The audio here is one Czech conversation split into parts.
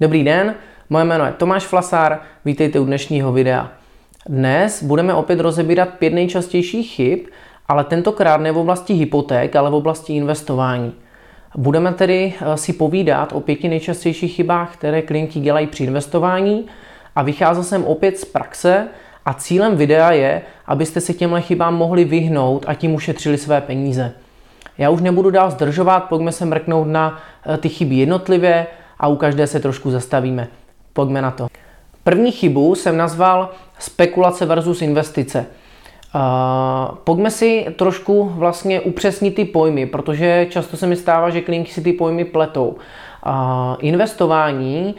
Dobrý den, moje jméno je Tomáš Flasár, vítejte u dnešního videa. Dnes budeme opět rozebírat pět nejčastějších chyb, ale tentokrát ne v oblasti hypoték, ale v oblasti investování. Budeme tedy eh, si povídat o pěti nejčastějších chybách, které klienti dělají při investování a vycházel jsem opět z praxe a cílem videa je, abyste se těmhle chybám mohli vyhnout a tím ušetřili své peníze. Já už nebudu dál zdržovat, pojďme se mrknout na eh, ty chyby jednotlivě, a u každé se trošku zastavíme. Pojďme na to. První chybu jsem nazval spekulace versus investice. Uh, pojďme si trošku vlastně upřesnit ty pojmy, protože často se mi stává, že klienti si ty pojmy pletou investování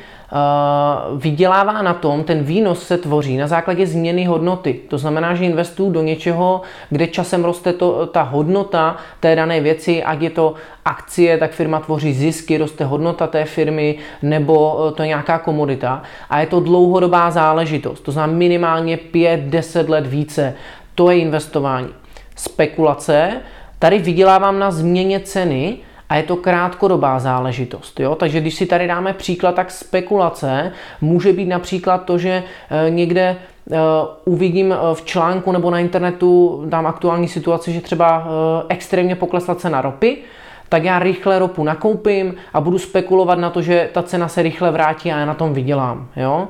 vydělává na tom, ten výnos se tvoří na základě změny hodnoty. To znamená, že investuju do něčeho, kde časem roste to, ta hodnota té dané věci, ať je to akcie, tak firma tvoří zisky, roste hodnota té firmy, nebo e, to je nějaká komodita. A je to dlouhodobá záležitost, to znamená minimálně 5-10 let více. To je investování. Spekulace, tady vydělávám na změně ceny, a je to krátkodobá záležitost. Jo? Takže když si tady dáme příklad, tak spekulace může být například to, že eh, někde eh, uvidím eh, v článku nebo na internetu, dám aktuální situaci, že třeba extrémně poklesla cena ropy, tak já rychle ropu nakoupím a budu spekulovat na to, že ta cena se rychle vrátí a já na tom vydělám. Jo?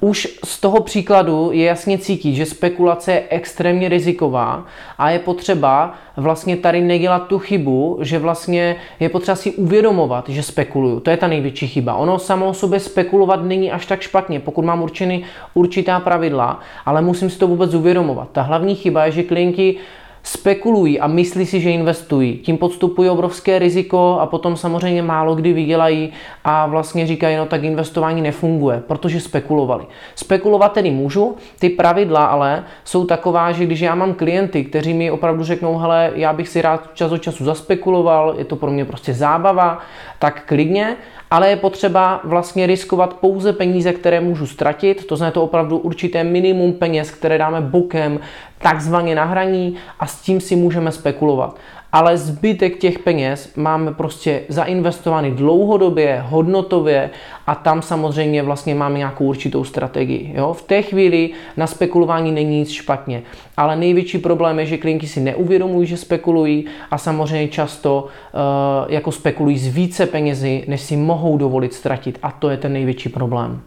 Už z toho příkladu je jasně cítit, že spekulace je extrémně riziková a je potřeba vlastně tady nedělat tu chybu, že vlastně je potřeba si uvědomovat, že spekuluju. To je ta největší chyba. Ono samo o sobě spekulovat není až tak špatně, pokud mám určený určitá pravidla, ale musím si to vůbec uvědomovat. Ta hlavní chyba je, že klienti spekulují a myslí si, že investují. Tím podstupují obrovské riziko a potom samozřejmě málo kdy vydělají a vlastně říkají, no tak investování nefunguje, protože spekulovali. Spekulovat tedy můžu, ty pravidla ale jsou taková, že když já mám klienty, kteří mi opravdu řeknou, hele, já bych si rád čas od času zaspekuloval, je to pro mě prostě zábava, tak klidně, ale je potřeba vlastně riskovat pouze peníze, které můžu ztratit, to znamená to opravdu určité minimum peněz, které dáme bokem, takzvaně na hraní a s tím si můžeme spekulovat. Ale zbytek těch peněz máme prostě zainvestovaný dlouhodobě, hodnotově a tam samozřejmě vlastně máme nějakou určitou strategii. Jo? V té chvíli na spekulování není nic špatně. Ale největší problém je, že klienti si neuvědomují, že spekulují a samozřejmě často uh, jako spekulují z více penězi, než si mohou dovolit ztratit. A to je ten největší problém.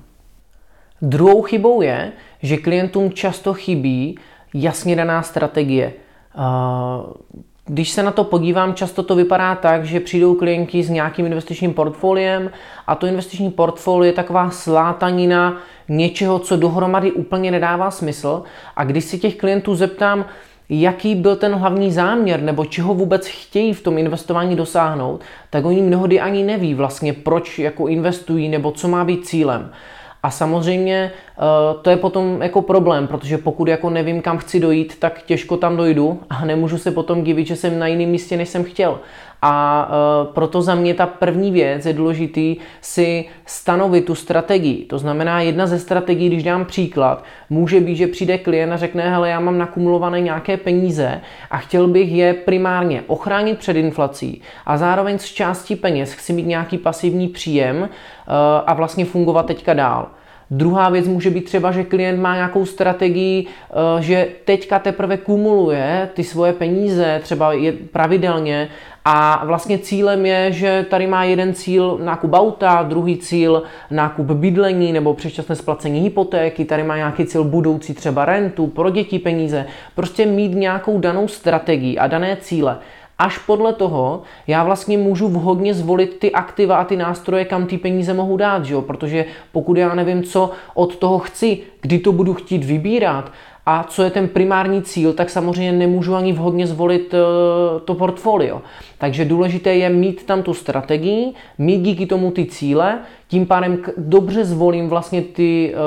Druhou chybou je, že klientům často chybí jasně daná strategie. Když se na to podívám, často to vypadá tak, že přijdou klienti s nějakým investičním portfoliem a to investiční portfolio je taková slátanina něčeho, co dohromady úplně nedává smysl. A když si těch klientů zeptám, jaký byl ten hlavní záměr nebo čeho vůbec chtějí v tom investování dosáhnout, tak oni mnohdy ani neví vlastně, proč jako investují nebo co má být cílem. A samozřejmě eh, to je potom jako problém, protože pokud jako nevím, kam chci dojít, tak těžko tam dojdu a nemůžu se potom divit, že jsem na jiném místě, než jsem chtěl. A uh, proto za mě ta první věc je důležitý si stanovit tu strategii. To znamená, jedna ze strategií, když dám příklad, může být, že přijde klient a řekne, hele, já mám nakumulované nějaké peníze a chtěl bych je primárně ochránit před inflací a zároveň z části peněz chci mít nějaký pasivní příjem uh, a vlastně fungovat teďka dál. Druhá věc může být třeba, že klient má nějakou strategii, eh, že teďka teprve kumuluje ty svoje peníze, třeba je pravidelně a vlastně cílem je, že tady má jeden cíl nákup auta, druhý cíl nákup bydlení nebo předčasné splacení hypotéky, tady má nějaký cíl budoucí třeba rentu, pro děti peníze. Prostě mít nějakou danou strategii a dané cíle až podle toho já vlastně můžu vhodně zvolit ty aktiva a ty nástroje, kam ty peníze mohu dát, že jo? protože pokud já nevím, co od toho chci, kdy to budu chtít vybírat, a co je ten primární cíl, tak samozřejmě nemůžu ani vhodně zvolit eh, to portfolio. Takže důležité je mít tam tu strategii, mít díky tomu ty cíle, tím pádem dobře zvolím vlastně ty eh,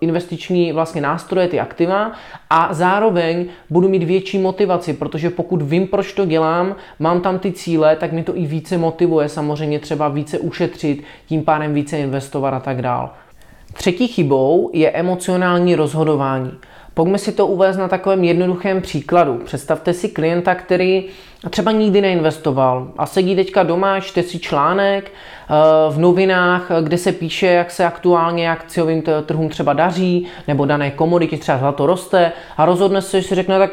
investiční vlastně nástroje, ty aktiva a zároveň budu mít větší motivaci, protože pokud vím, proč to dělám, mám tam ty cíle, tak mi to i více motivuje samozřejmě třeba více ušetřit, tím pádem více investovat a tak dál. Třetí chybou je emocionální rozhodování. Pojďme si to uvést na takovém jednoduchém příkladu. Představte si klienta, který třeba nikdy neinvestoval a sedí teďka doma, čte si článek eh, v novinách, kde se píše, jak se aktuálně akciovým trhům třeba daří, nebo dané komodity, třeba zlato roste a rozhodne se, že si řekne, tak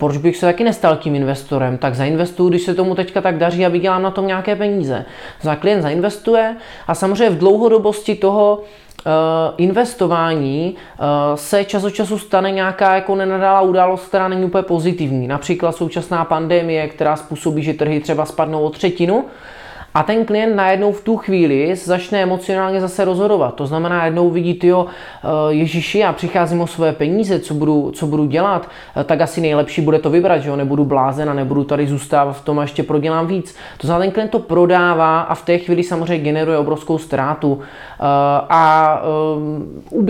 proč bych se taky nestal tím investorem, tak zainvestuju, když se tomu teďka tak daří a vydělám na tom nějaké peníze. Za klient zainvestuje a samozřejmě v dlouhodobosti toho investování uh, se čas od času stane nějaká jako nenadálá událost, která není úplně pozitivní. Například současná pandemie, která způsobí, že trhy třeba spadnou o třetinu a ten klient najednou v tu chvíli začne emocionálně zase rozhodovat. To znamená, jednou vidí, jo, eh, Ježíši, já přicházím o své peníze, co budu, co budu dělat, eh, tak asi nejlepší bude to vybrat, že jo, nebudu blázen a nebudu tady zůstávat v tom a ještě prodělám víc. To znamená, ten klient to prodává a v té chvíli samozřejmě generuje obrovskou ztrátu eh, a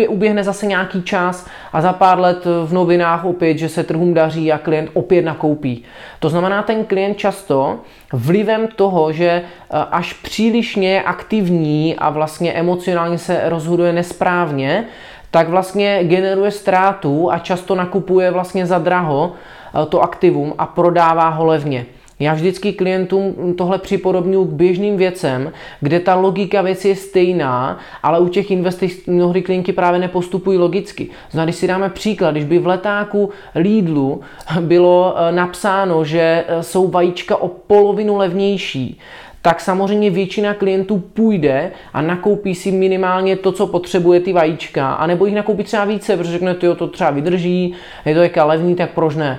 uběhne zase nějaký čas a za pár let v novinách opět, že se trhům daří a klient opět nakoupí. To znamená, ten klient často vlivem toho, že až přílišně aktivní a vlastně emocionálně se rozhoduje nesprávně, tak vlastně generuje ztrátu a často nakupuje vlastně za draho eh, to aktivum a prodává ho levně. Já vždycky klientům tohle připodobňuji k běžným věcem, kde ta logika věci je stejná, ale u těch investic mnohdy klienti právě nepostupují logicky. Znamená, když si dáme příklad, když by v letáku Lidlu bylo eh, napsáno, že eh, jsou vajíčka o polovinu levnější, tak samozřejmě většina klientů půjde a nakoupí si minimálně to, co potřebuje ty vajíčka, anebo jich nakoupí třeba více, protože řekne, že to třeba vydrží, je to jaká levný, tak proč ne?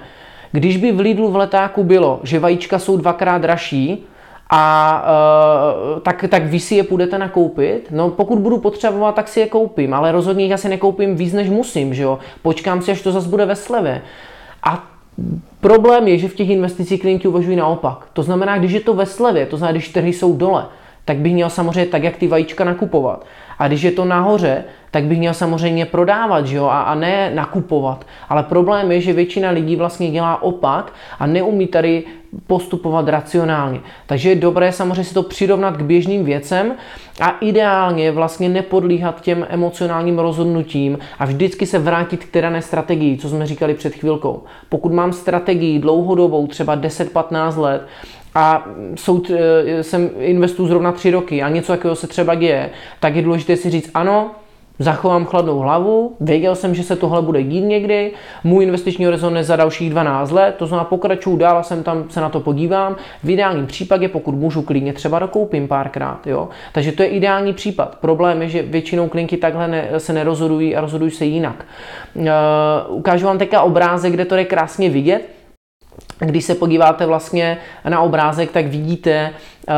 Když by v Lidlu v letáku bylo, že vajíčka jsou dvakrát dražší, a uh, tak, tak vy si je půjdete nakoupit. No pokud budu potřebovat, tak si je koupím, ale rozhodně jich asi nekoupím víc, než musím, že jo. Počkám si, až to zase bude ve slevě. A problém je, že v těch investicích klienti uvažují naopak. To znamená, když je to ve slevě, to znamená, když trhy jsou dole, tak bych měl samozřejmě tak, jak ty vajíčka nakupovat. A když je to nahoře, tak bych měl samozřejmě prodávat, že jo, a, a ne nakupovat. Ale problém je, že většina lidí vlastně dělá opak a neumí tady postupovat racionálně. Takže je dobré samozřejmě si to přirovnat k běžným věcem a ideálně vlastně nepodlíhat těm emocionálním rozhodnutím a vždycky se vrátit k dané strategii, co jsme říkali před chvilkou. Pokud mám strategii dlouhodobou, třeba 10-15 let, a jsou, jsem investuju zrovna tři roky a něco takového se třeba děje, tak je důležité si říct, ano, zachovám chladnou hlavu, věděl jsem, že se tohle bude dít někdy, můj investiční horizont je za dalších 12 let, to znamená pokračuju dál a jsem tam se na to podívám. V ideálním případě, pokud můžu klidně třeba dokoupím párkrát, jo. Takže to je ideální případ. Problém je, že většinou klinky takhle ne, se nerozhodují a rozhodují se jinak. Uh, ukážu vám teďka obrázek, kde to je krásně vidět. Když se podíváte vlastně na obrázek, tak vidíte uh,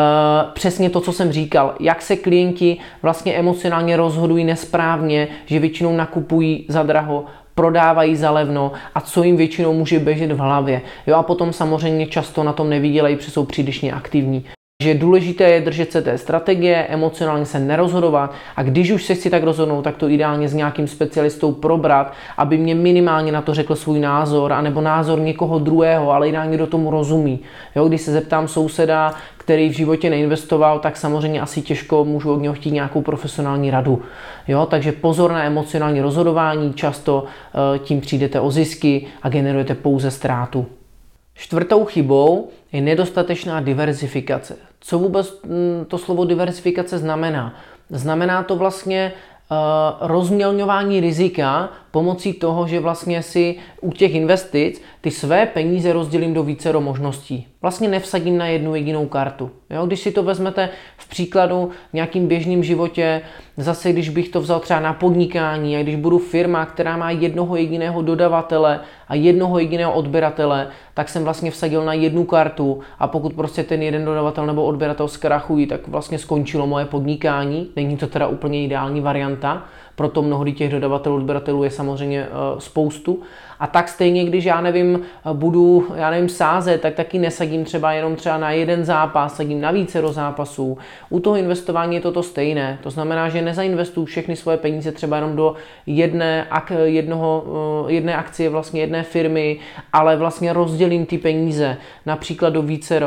přesně to, co jsem říkal. Jak se klienti vlastně emocionálně rozhodují nesprávně, že většinou nakupují za draho, prodávají za levno a co jim většinou může běžet v hlavě. Jo a potom samozřejmě často na tom nevydělají, protože jsou přílišně aktivní že důležité je držet se té strategie, emocionálně se nerozhodovat a když už se chci tak rozhodnout, tak to ideálně s nějakým specialistou probrat, aby mě minimálně na to řekl svůj názor, anebo názor někoho druhého, ale ideálně do tomu rozumí. Jo, když se zeptám souseda, který v životě neinvestoval, tak samozřejmě asi těžko můžu od něho chtít nějakou profesionální radu. Jo, takže pozor na emocionální rozhodování, často uh, tím přijdete o zisky a generujete pouze ztrátu. Čtvrtou chybou je nedostatečná diverzifikace. Co vůbec mm, to slovo diversifikace znamená? Znamená to vlastně rozmělňování rizika pomocí toho, že vlastně si u těch investic ty své peníze rozdělím do více možností. Vlastně nevsadím na jednu jedinou kartu. Jo? Když si to vezmete v příkladu v nějakým běžným životě, zase když bych to vzal třeba na podnikání a když budu firma, která má jednoho jediného dodavatele a jednoho jediného odběratele, tak jsem vlastně vsadil na jednu kartu a pokud prostě ten jeden dodavatel nebo odběratel zkrachují, tak vlastně skončilo moje podnikání. Není to teda úplně ideální varianta, proto mnohdy těch dodavatelů, odběratelů je samozřejmě eh, spoustu. A tak stejně, když já nevím, budu, já nevím, sázet, tak taky nesadím třeba jenom třeba na jeden zápas, sadím na více zápasů. U toho investování je to to stejné. To znamená, že nezainvestuju všechny svoje peníze třeba jenom do jedné, jednoho, eh, jedné akcie, vlastně jedné firmy, ale vlastně rozdělím ty peníze například do více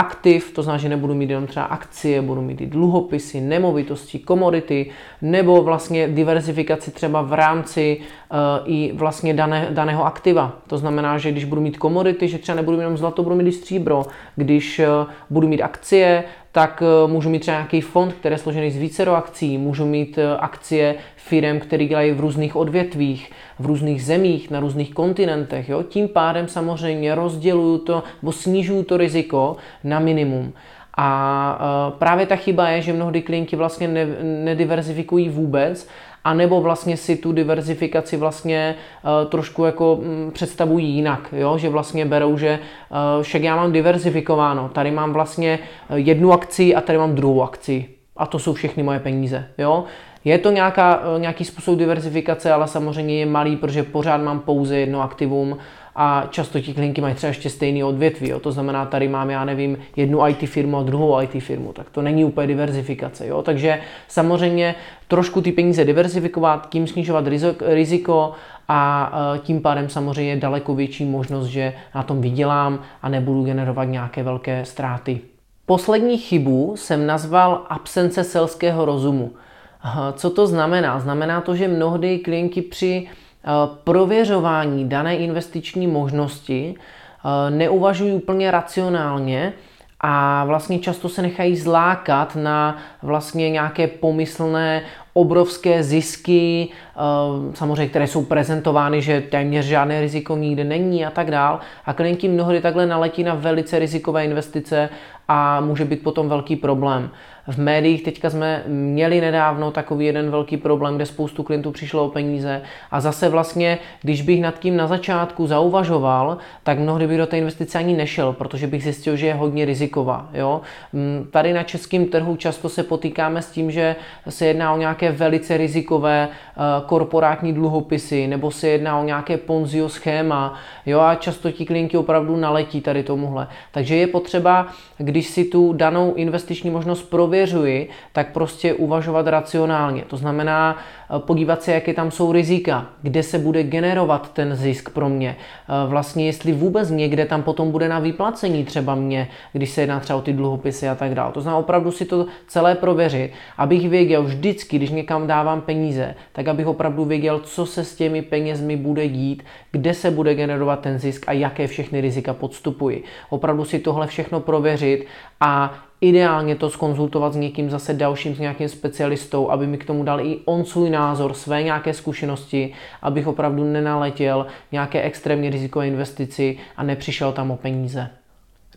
aktiv, to znamená, že nebudu mít jenom třeba akcie, budu mít i dluhopisy, nemovitosti, komodity, nebo vlastně diversifikaci třeba v rámci uh, i vlastně dané, daného aktiva. To znamená, že když budu mít komodity, že třeba nebudu mít jenom zlato, budu mít i stříbro. Když uh, budu mít akcie, tak eh, můžu mít třeba nějaký fond, který je složený z více akcí, můžu mít eh, akcie firm, které dělají v různých odvětvích, v různých zemích, na různých kontinentech. Jo? Tím pádem samozřejmě rozděluju to, nebo snižuju to riziko na minimum. A eh, právě ta chyba je, že mnohdy klienti vlastně ne, nediverzifikují vůbec a nebo vlastně si tu diverzifikaci vlastně uh, trošku jako um, představují jinak, jo? že vlastně berou, že uh, však já mám diverzifikováno, tady mám vlastně eh, jednu akci a tady mám druhou akci a to jsou všechny moje peníze, jo. Je to nějaká, nějaký způsob diverzifikace, ale samozřejmě je malý, protože pořád mám pouze jedno aktivum a často ti klienti mají třeba ještě stejný odvětví. Jo? To znamená, tady mám, já nevím, jednu IT firmu a druhou IT firmu, tak to není úplně diverzifikace. Jo? Takže samozřejmě trošku ty peníze diverzifikovat, tím snižovat riziko a e, tím pádem samozřejmě daleko větší možnost, že na tom vydělám a nebudu generovat nějaké velké ztráty. Poslední chybu jsem nazval absence selského rozumu. Co to znamená? Znamená to, že mnohdy klienti při prověřování dané investiční možnosti eh, neuvažují úplně racionálně a vlastně často se nechají zlákat na vlastně nějaké pomyslné obrovské zisky, eh, samozřejmě, které jsou prezentovány, že téměř žádné riziko nikde není a tak dál. A klienti mnohdy takhle naletí na velice rizikové investice a může být potom velký problém. V médiích teďka jsme měli nedávno takový jeden velký problém, kde spoustu klientů přišlo o peníze a zase vlastně, když bych nad tím na začátku zauvažoval, tak mnohdy bych do té investice ani nešel, protože bych zjistil, že je hodně riziková. Jo? Mm, tady na českém trhu často se potýkáme s tím, že se jedná o nějaké velice rizikové uh, korporátní dluhopisy nebo se jedná o nějaké ponzio schéma jo? a často ti klienti opravdu naletí tady tomuhle. Takže je potřeba, když si tu danou investiční možnost prověřit, prověřuji, tak prostě uvažovat racionálně. To znamená eh, podívat se, jaké tam jsou rizika, kde se bude generovat ten zisk pro mě. Eh, vlastně jestli vůbec někde tam potom bude na vyplacení třeba mě, když se jedná třeba o ty dluhopisy a tak dále. To znamená opravdu si to celé prověřit, abych věděl vždycky, když někam dávám peníze, tak abych opravdu věděl, co se s těmi penězmi bude dít, kde se bude generovat ten zisk a jaké všechny rizika podstupuji. Opravdu si tohle všechno prověřit a ideálně to skonzultovat s někým zase dalším, s nějakým specialistou, aby mi k tomu dal i on svůj názor, své nějaké zkušenosti, abych opravdu nenaletěl nějaké extrémně rizikové investici a nepřišel tam o peníze.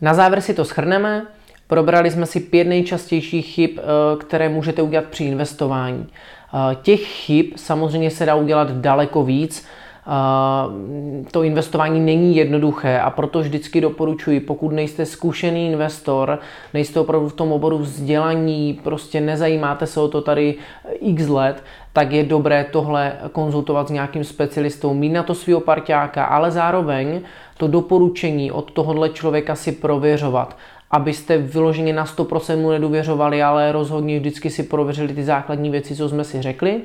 Na závěr si to schrneme. Probrali jsme si pět nejčastějších chyb, eh, které můžete udělat při investování. Eh, těch chyb samozřejmě se dá udělat daleko víc, to investování není jednoduché a proto vždycky doporučuji, pokud nejste zkušený investor, nejste opravdu v tom oboru vzdělaní, prostě nezajímáte se o to tady x let, tak je dobré tohle konzultovat s nějakým specialistou, mít na to svého parťáka, ale zároveň to doporučení od tohohle člověka si prověřovat abyste vyloženě na 100% mu nedůvěřovali, ale rozhodně vždycky si prověřili ty základní věci, co jsme si řekli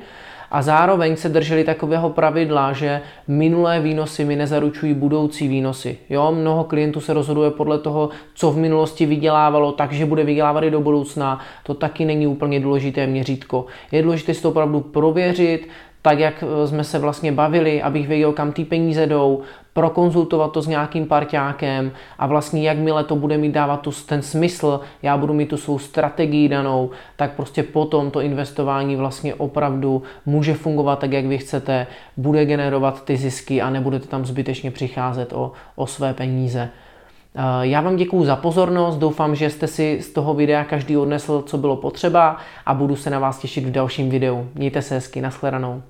a zároveň se drželi takového pravidla, že minulé výnosy mi nezaručují budoucí výnosy. Jo, mnoho klientů se rozhoduje podle toho, co v minulosti vydělávalo, takže bude vydělávat i do budoucna. To taky není úplně důležité měřítko. Je důležité si to opravdu prověřit, tak jak jsme se vlastně bavili, abych věděl, kam ty peníze jdou, prokonzultovat to s nějakým parťákem a vlastně jakmile to bude mít dávat tu, ten smysl, já budu mít tu svou strategii danou, tak prostě potom to investování vlastně opravdu může fungovat tak, jak vy chcete, bude generovat ty zisky a nebudete tam zbytečně přicházet o, o své peníze. Eh, já vám děkuji za pozornost, doufám, že jste si z toho videa každý odnesl, co bylo potřeba a budu se na vás těšit v dalším videu. Mějte se hezky, nashledanou.